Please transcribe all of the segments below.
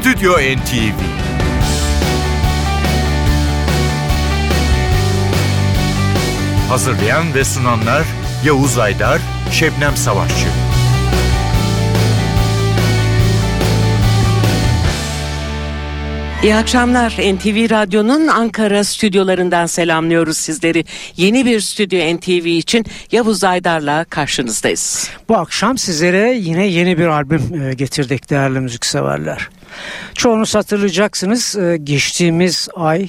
Stüdyo NTV Hazırlayan ve sunanlar Yavuz Aydar, Şebnem Savaşçı. İyi akşamlar. NTV Radyo'nun Ankara stüdyolarından selamlıyoruz sizleri. Yeni bir stüdyo NTV için Yavuz Aydar'la karşınızdayız. Bu akşam sizlere yine yeni bir albüm e, getirdik değerli müzikseverler. Çoğunuz hatırlayacaksınız e, geçtiğimiz ay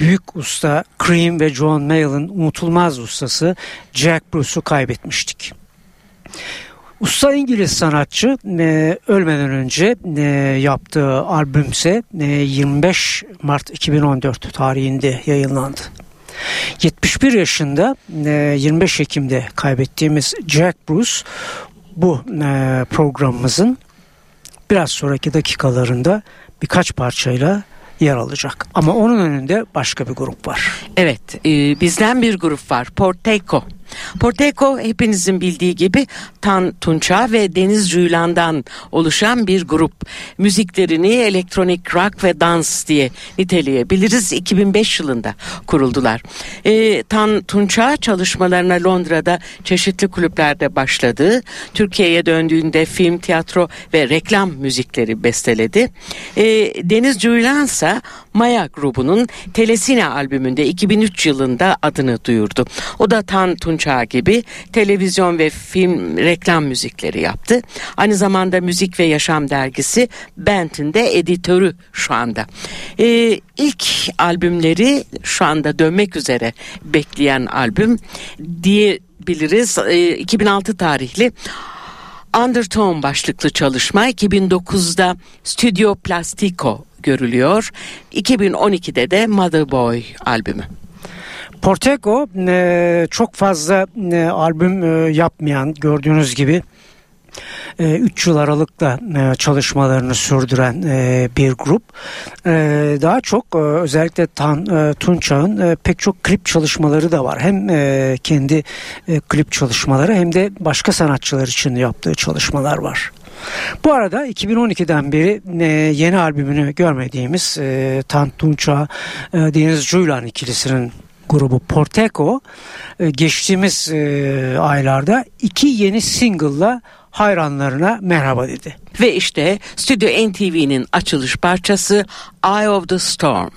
büyük usta Cream ve John Mayall'ın unutulmaz ustası Jack Bruce'u kaybetmiştik. Usta İngiliz sanatçı e, ölmeden önce e, yaptığı albümse e, 25 Mart 2014 tarihinde yayınlandı. 71 yaşında e, 25 Ekim'de kaybettiğimiz Jack Bruce bu e, programımızın biraz sonraki dakikalarında birkaç parçayla yer alacak. Ama onun önünde başka bir grup var. Evet, e, bizden bir grup var. Porteco. Porteco hepinizin bildiği gibi Tan Tunça ve Deniz Cüylan'dan oluşan bir grup. Müziklerini elektronik rock ve dans diye niteleyebiliriz. 2005 yılında kuruldular. E, Tan Tunça çalışmalarına Londra'da çeşitli kulüplerde başladı. Türkiye'ye döndüğünde film, tiyatro ve reklam müzikleri besteledi. E, Deniz Cüylan ise Maya grubunun Telesine albümünde 2003 yılında adını duyurdu. O da Tan Tunça gibi televizyon ve film reklam müzikleri yaptı. Aynı zamanda Müzik ve Yaşam dergisi Bent'in de editörü şu anda. Ee, ilk albümleri şu anda dönmek üzere bekleyen albüm diyebiliriz. Ee, 2006 tarihli Undertone başlıklı çalışma 2009'da Studio Plastico görülüyor. 2012'de de Mother Boy albümü. Portego e, çok fazla e, albüm e, yapmayan gördüğünüz gibi 3 yıl aralıkta çalışmalarını sürdüren bir grup. Daha çok özellikle Tan Tunçağ'ın pek çok klip çalışmaları da var. Hem kendi klip çalışmaları hem de başka sanatçılar için yaptığı çalışmalar var. Bu arada 2012'den beri yeni albümünü görmediğimiz Tan Tunça Deniz Cuylan ikilisinin grubu Porteco geçtiğimiz aylarda iki yeni single'la hayranlarına merhaba dedi. Ve işte Stüdyo NTV'nin açılış parçası Eye of the Storm.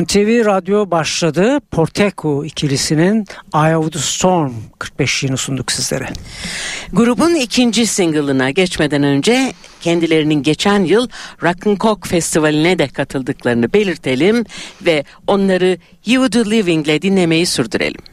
NTV Radyo başladı. Porteco ikilisinin Eye of the Storm 45'liğini sunduk sizlere. Grubun ikinci single'ına geçmeden önce kendilerinin geçen yıl Rock'n'Cock Festivali'ne de katıldıklarını belirtelim ve onları You Do Living'le dinlemeyi sürdürelim.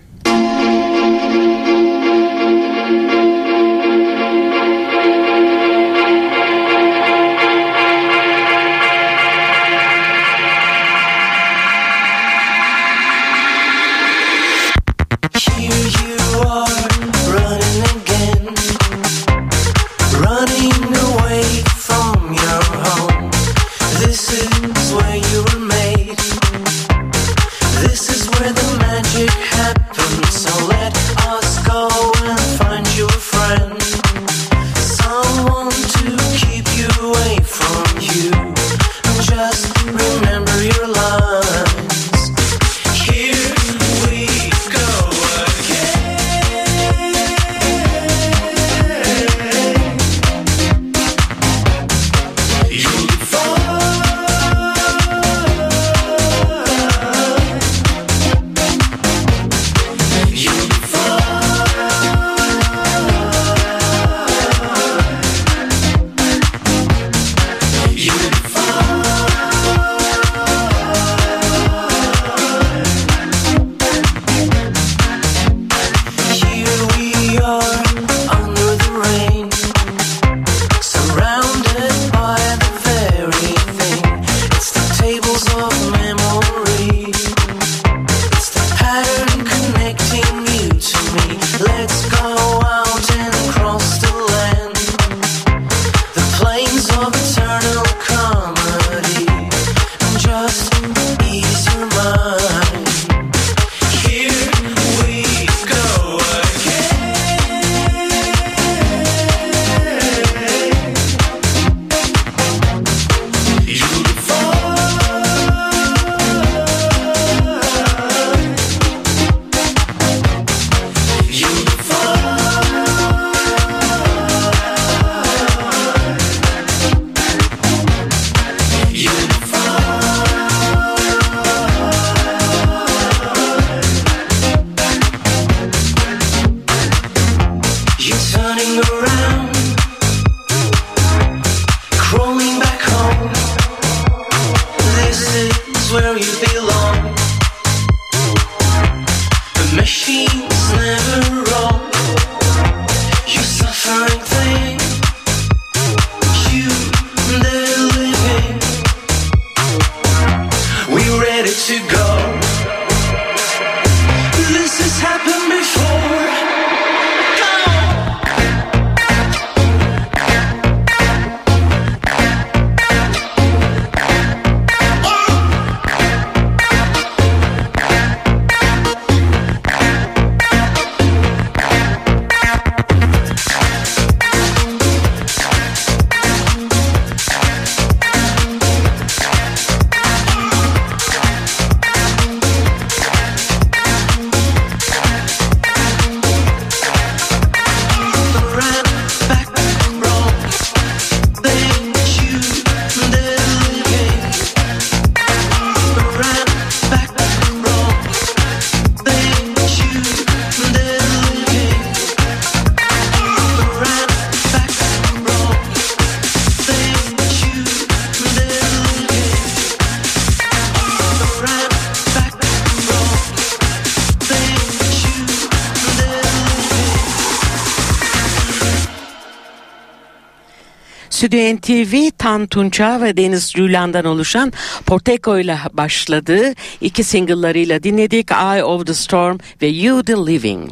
Stüdyo NTV Tan Tunça ve Deniz Cülan'dan oluşan Porteco ile başladığı iki single'larıyla dinledik Eye of the Storm ve You the Living.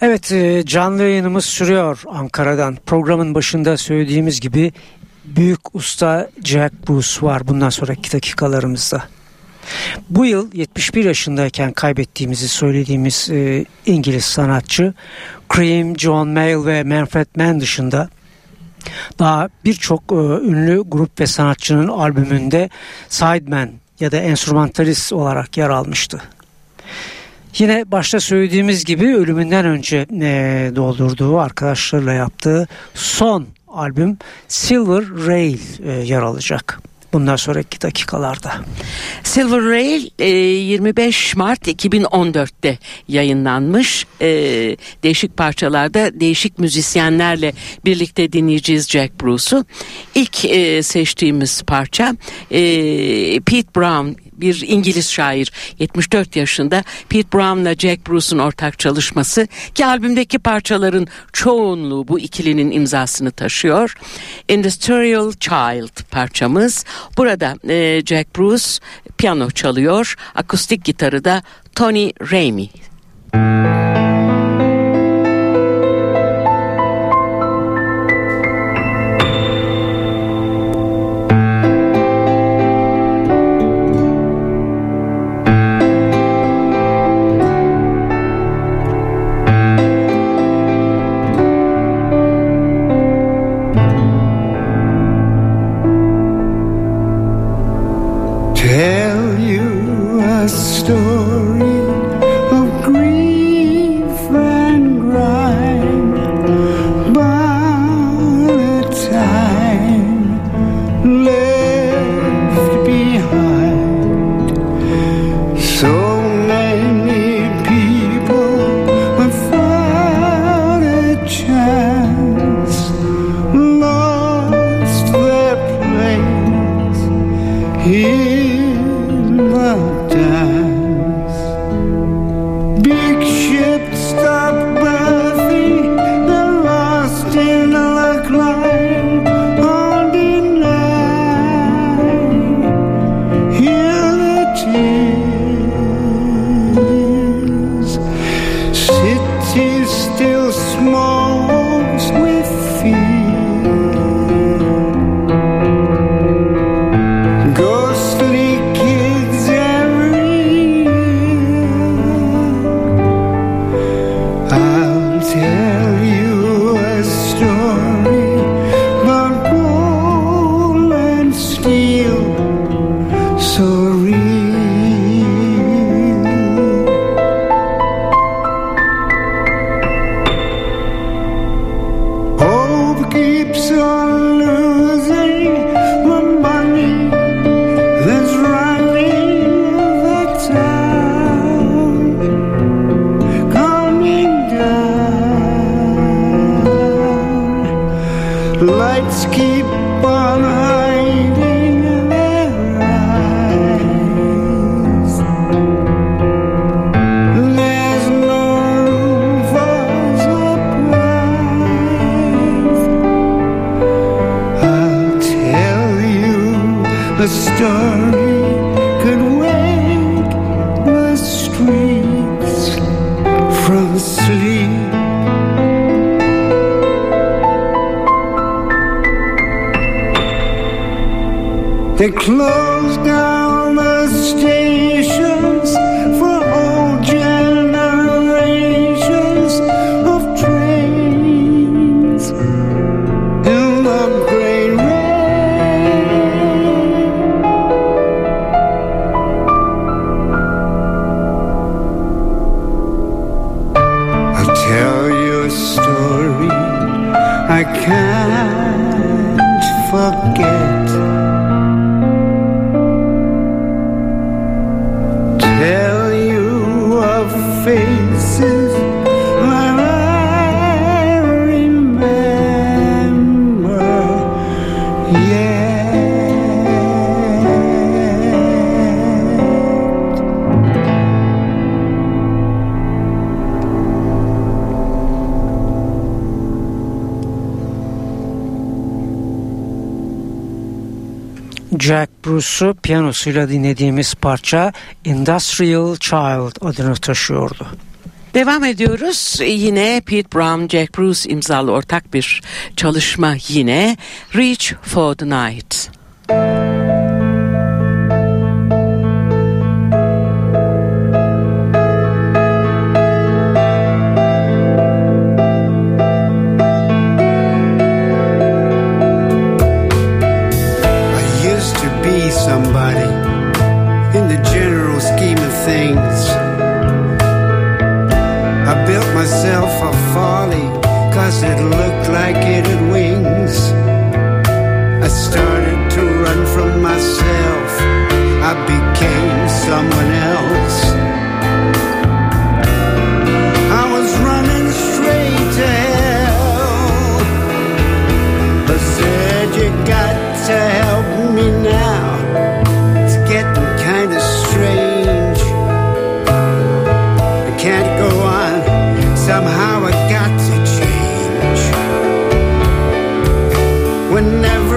Evet e, canlı yayınımız sürüyor Ankara'dan. Programın başında söylediğimiz gibi büyük usta Jack Bruce var bundan sonraki dakikalarımızda. Bu yıl 71 yaşındayken kaybettiğimizi söylediğimiz e, İngiliz sanatçı Cream, John Mayall ve Manfred Mann dışında daha birçok e, ünlü grup ve sanatçının albümünde sideman ya da enstrümantalist olarak yer almıştı. Yine başta söylediğimiz gibi ölümünden önce e, doldurduğu arkadaşlarıyla yaptığı son albüm Silver Rail e, yer alacak. Bundan sonraki dakikalarda. Silver Rail e, 25 Mart 2014'te yayınlanmış. E, değişik parçalarda değişik müzisyenlerle birlikte dinleyeceğiz Jack Bruce'u. İlk e, seçtiğimiz parça e, Pete Brown bir İngiliz şair 74 yaşında Pete Brown'la Jack Bruce'un ortak çalışması ki albümdeki parçaların çoğunluğu bu ikilinin imzasını taşıyor. Industrial Child parçamız. Burada e, Jack Bruce piyano çalıyor. Akustik gitarı da Tony Ramey. rir. Close Jack Bruce'u piyanosuyla dinlediğimiz parça Industrial Child adını taşıyordu. Devam ediyoruz. Yine Pete Brown, Jack Bruce imzalı ortak bir çalışma yine. Reach for the Night. I never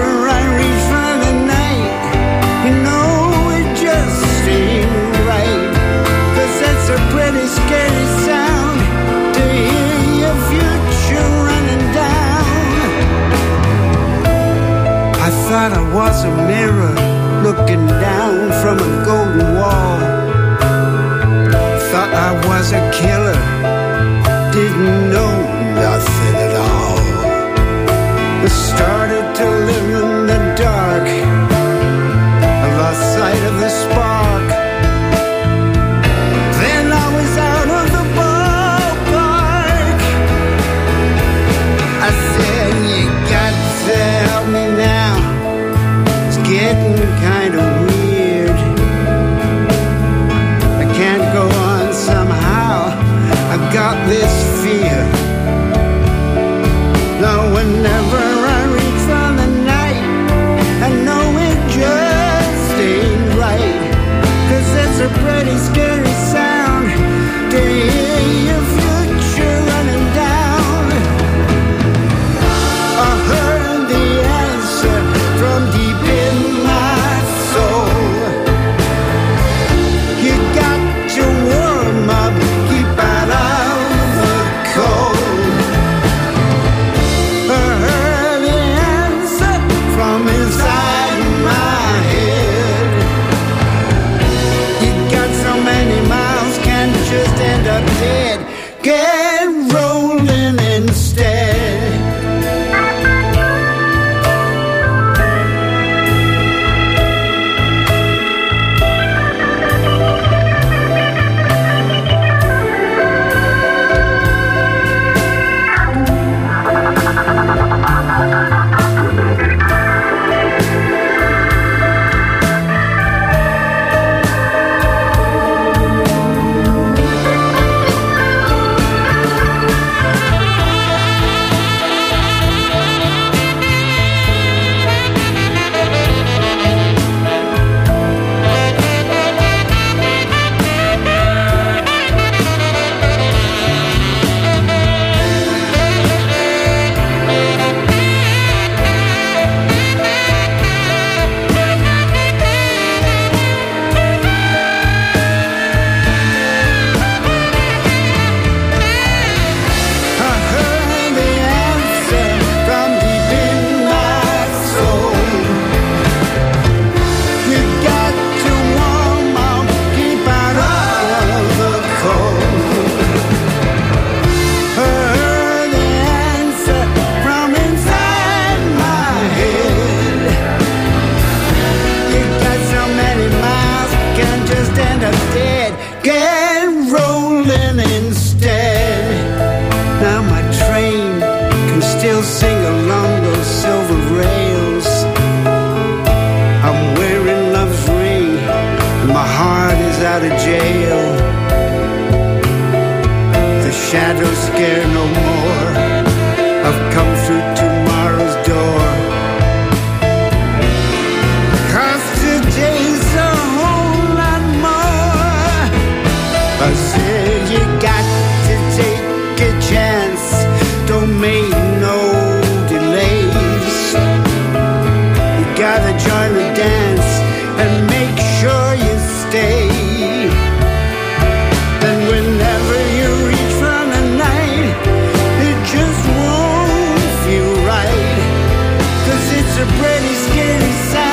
her pretty scary sound.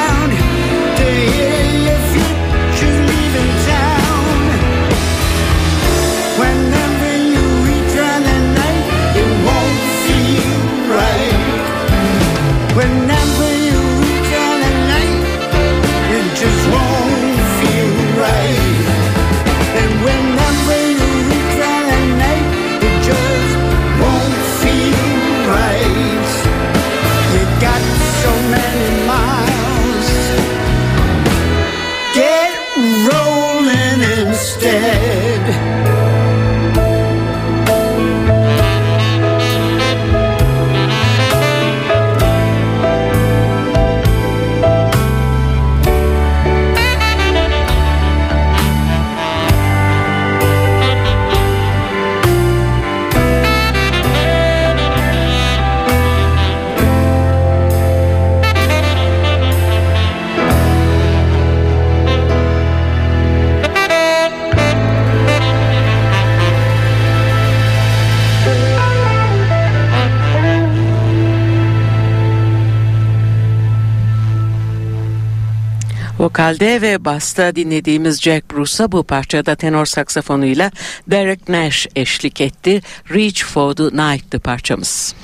vokalde ve basta dinlediğimiz Jack Bruce'a bu parçada tenor saksafonuyla Derek Nash eşlik etti. Reach for the Night'tı parçamız.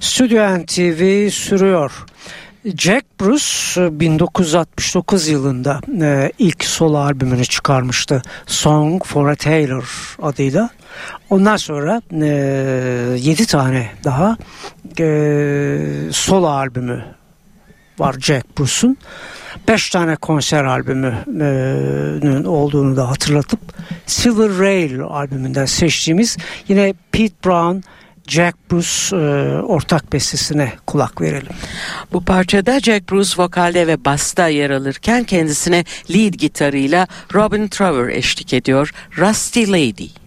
Stüdyo NTV sürüyor. Jack Bruce e, 1969 yılında e, ilk solo albümünü çıkarmıştı. Song for a Taylor adıyla. Ondan sonra e, 7 tane daha e, solo albümü var Jack Bruce'un. 5 tane konser albümünün olduğunu da hatırlatıp Silver Rail albümünden seçtiğimiz yine Pete Brown, Jack Bruce e, ortak bestesine kulak verelim. Bu parçada Jack Bruce vokalde ve basta yer alırken kendisine lead gitarıyla Robin Trower eşlik ediyor. Rusty Lady.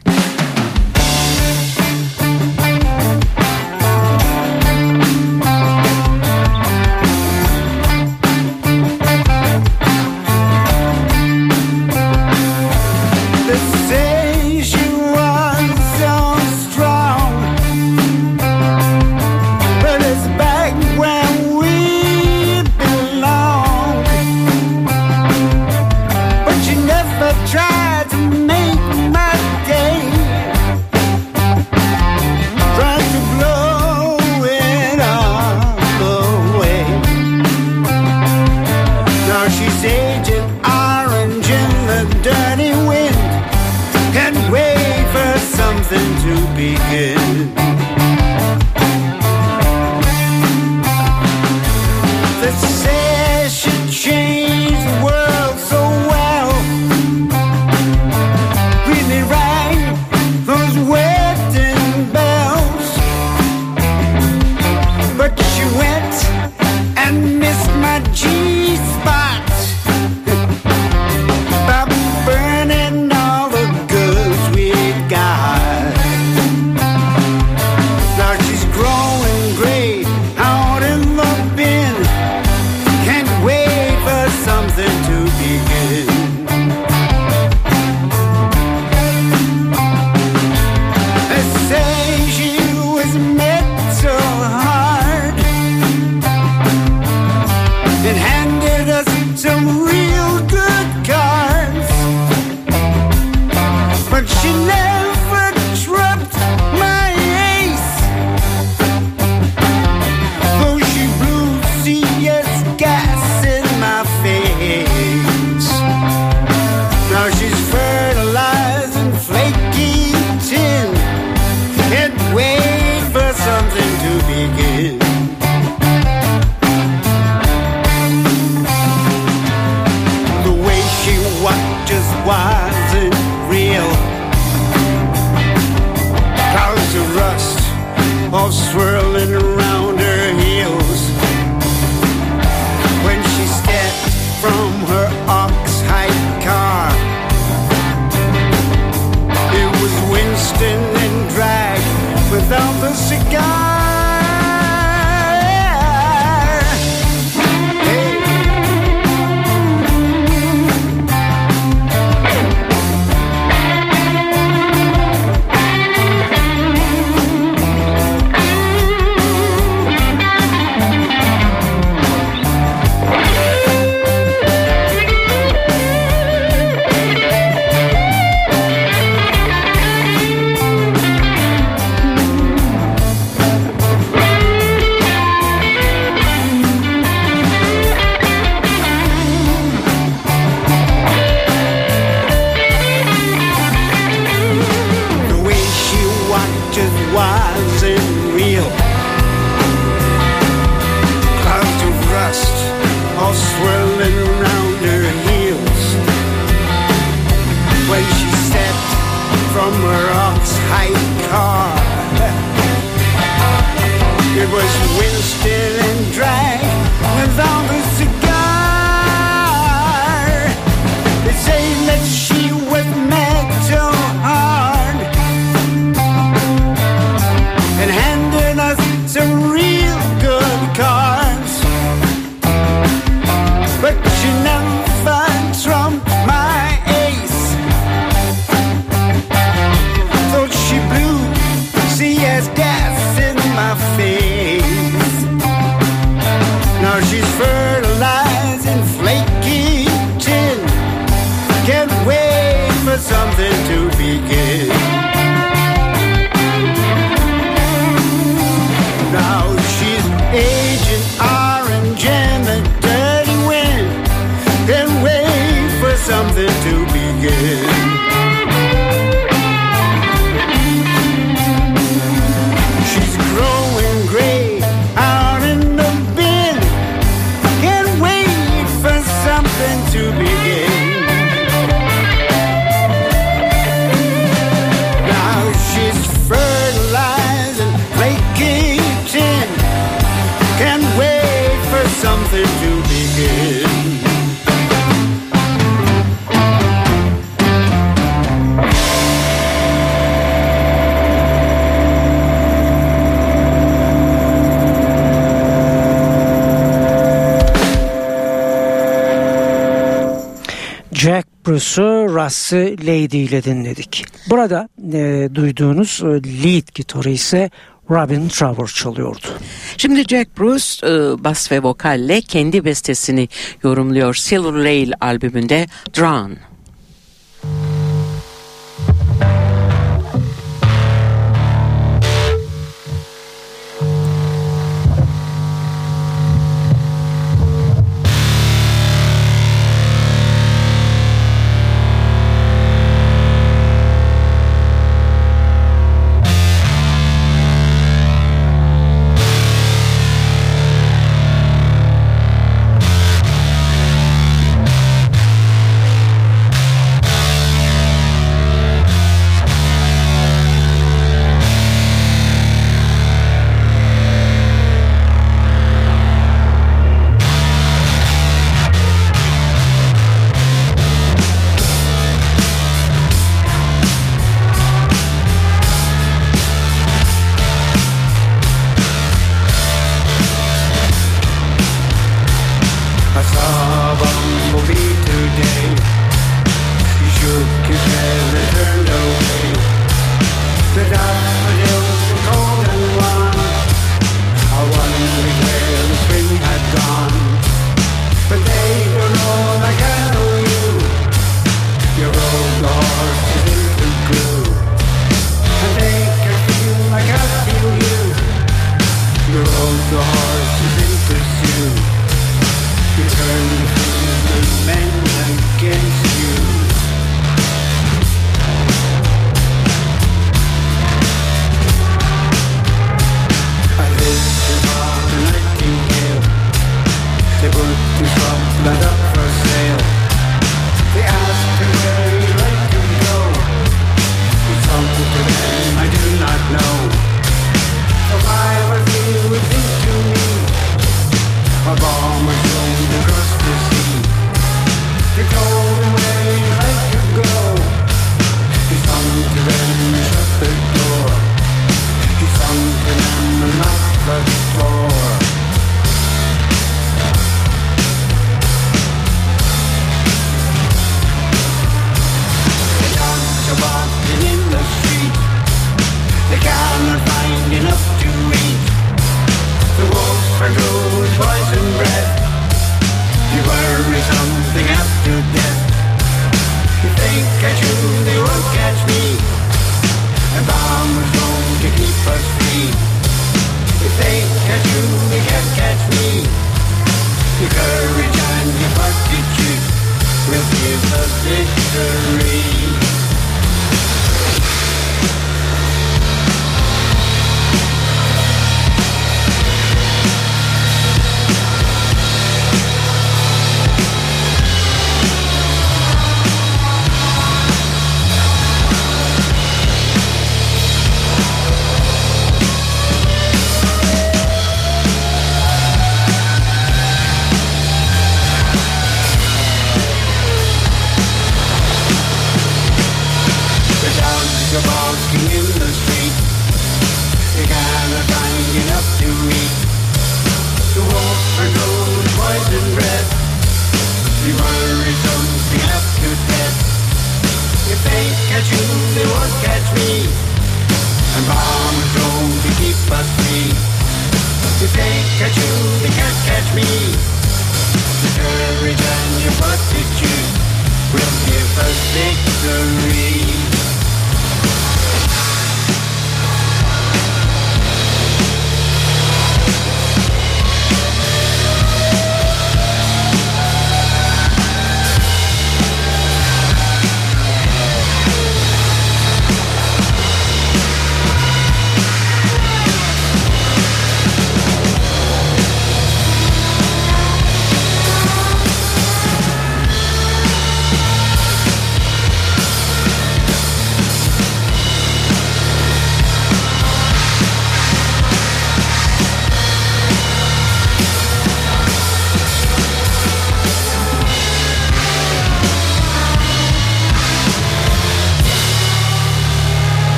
kurucusu Russ Lady ile dinledik. Burada e, duyduğunuz e, lead gitarı ise Robin Trevor çalıyordu. Şimdi Jack Bruce e, bas ve vokalle kendi bestesini yorumluyor Silver Rail albümünde Drown.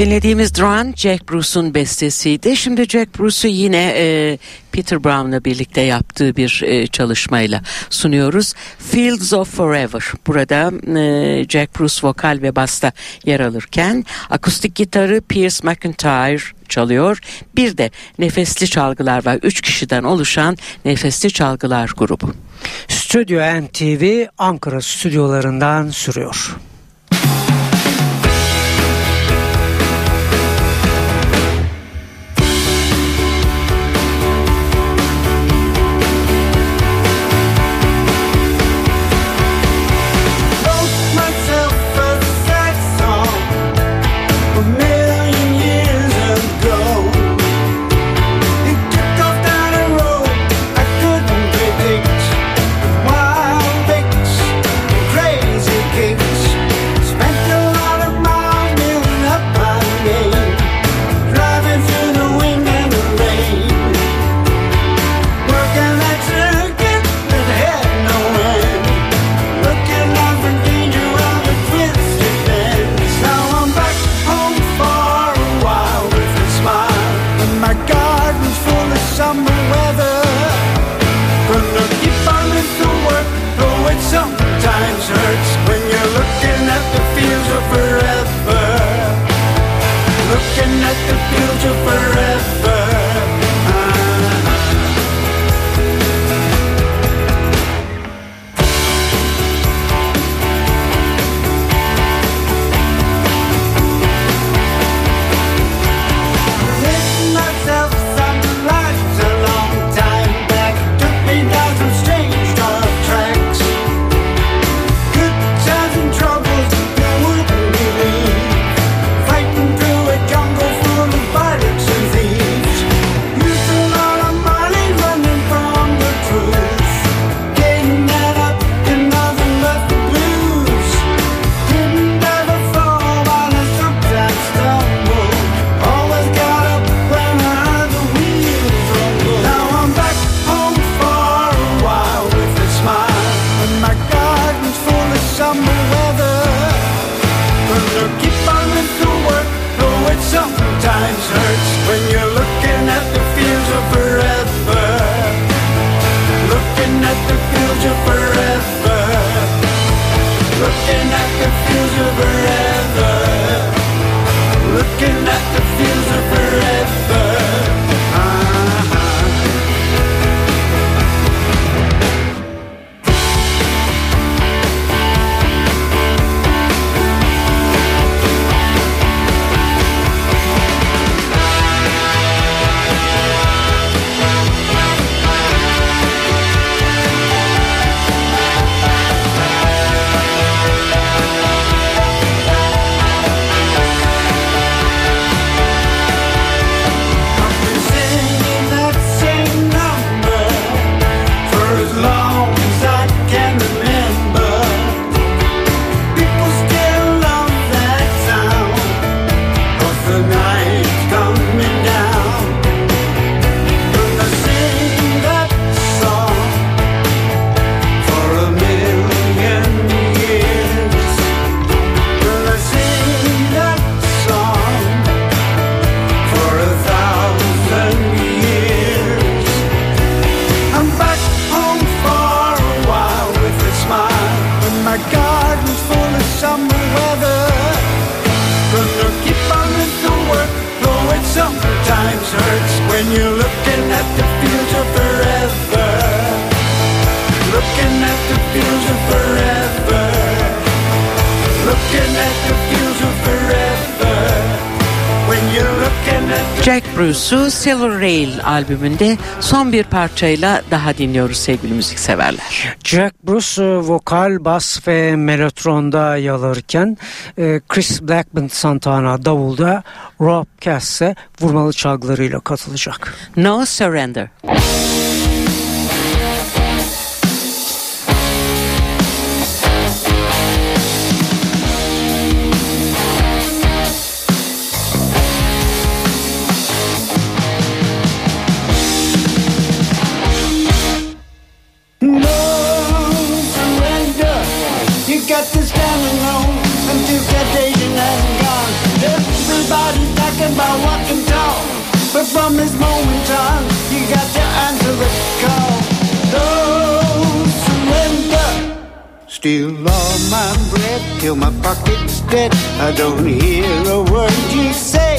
Dinlediğimiz Duran Jack Bruce'un bestesiydi. Şimdi Jack Bruce'u yine e, Peter Brown'la birlikte yaptığı bir e, çalışmayla sunuyoruz. Fields of Forever. Burada e, Jack Bruce vokal ve basta yer alırken akustik gitarı Pierce McIntyre çalıyor. Bir de nefesli çalgılar var. Üç kişiden oluşan nefesli çalgılar grubu. Stüdyo NTV Ankara stüdyolarından sürüyor. Bruce'u Silver Rail albümünde son bir parçayla daha dinliyoruz sevgili müzikseverler. Jack Bruce e, vokal, bas ve melotronda yalırken e, Chris Blackman Santana davulda Rob Cass vurmalı çalgılarıyla katılacak. No Surrender. About walking tall. But from this moment on, you got to answer the call. No surrender. Steal all my bread till my pocket's dead. I don't hear a word you say.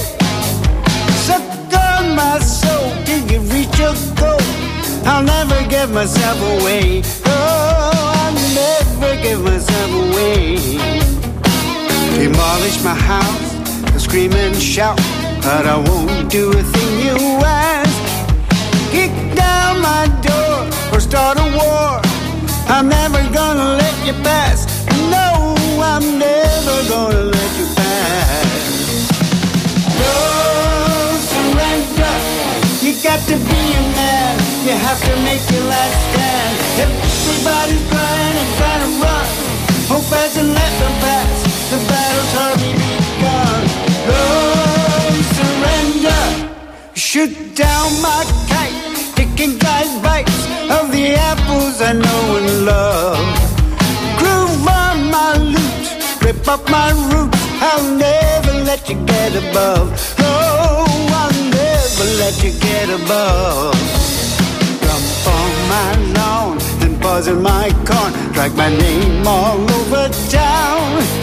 Suck on my soul till you reach your goal. I'll never give myself away. Oh, I'll never give myself away. Demolish my house, scream and shout, but I won't do a thing you ask. Kick down my door or start a war. I'm never gonna let you pass. No, I'm never gonna let you pass. No surrender. You got to be a man. You have to make your last stand. Everybody's crying and trying to run. Hope hasn't let them pass. The battle's hardly begun. No surrender. Shoot down my kite, taking guys bites of the apples I know and love. Groove on my loot, rip up my roots. I'll never let you get above. Oh, I'll never let you get above. Dump on my lawn and buzz in my corn. Drag my name all over town.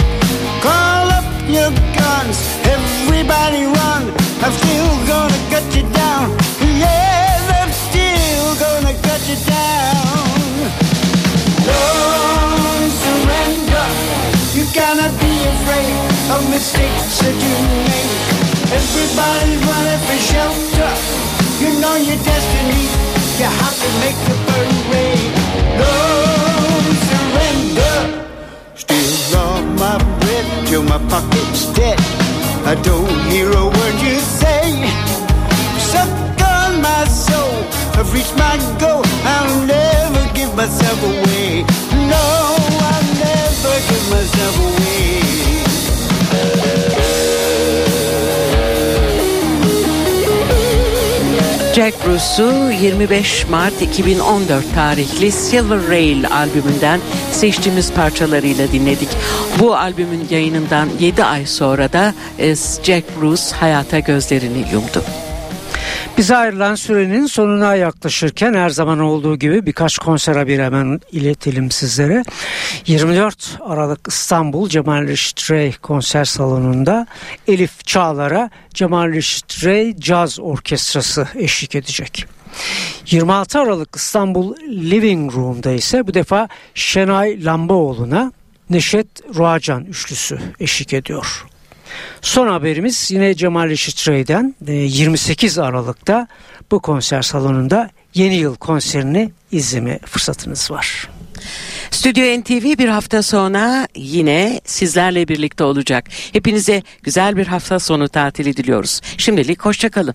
Your guns, everybody run. I'm still gonna cut you down. Yeah, I'm still gonna cut you down. Don't surrender. You cannot be afraid of mistakes that you make. Everybody's running for shelter. You know your destiny. You have to make the burden rain. Don't surrender. Steal all my till my pocket's dead. I don't hear a word you say. Suck on my soul. I've reached my goal. I'll never give myself away. No, I'll never give myself away. Jack Bruce'u 25 Mart 2014 tarihli Silver Rail albümünden seçtiğimiz parçalarıyla dinledik. Bu albümün yayınından 7 ay sonra da e, Jack Bruce hayata gözlerini yumdu. Bize ayrılan sürenin sonuna yaklaşırken her zaman olduğu gibi birkaç konser haberi hemen iletelim sizlere. 24 Aralık İstanbul Cemal Reşit Rey konser salonunda Elif Çağlar'a Cemal Reşit Rey Caz Orkestrası eşlik edecek. 26 Aralık İstanbul Living Room'da ise bu defa Şenay Lambaoğlu'na Neşet Ruacan üçlüsü eşlik ediyor. Son haberimiz yine Cemal Reşit Rey'den e, 28 Aralık'ta bu konser salonunda yeni yıl konserini izleme fırsatınız var. Stüdyo NTV bir hafta sonra yine sizlerle birlikte olacak. Hepinize güzel bir hafta sonu tatili diliyoruz. Şimdilik hoşçakalın.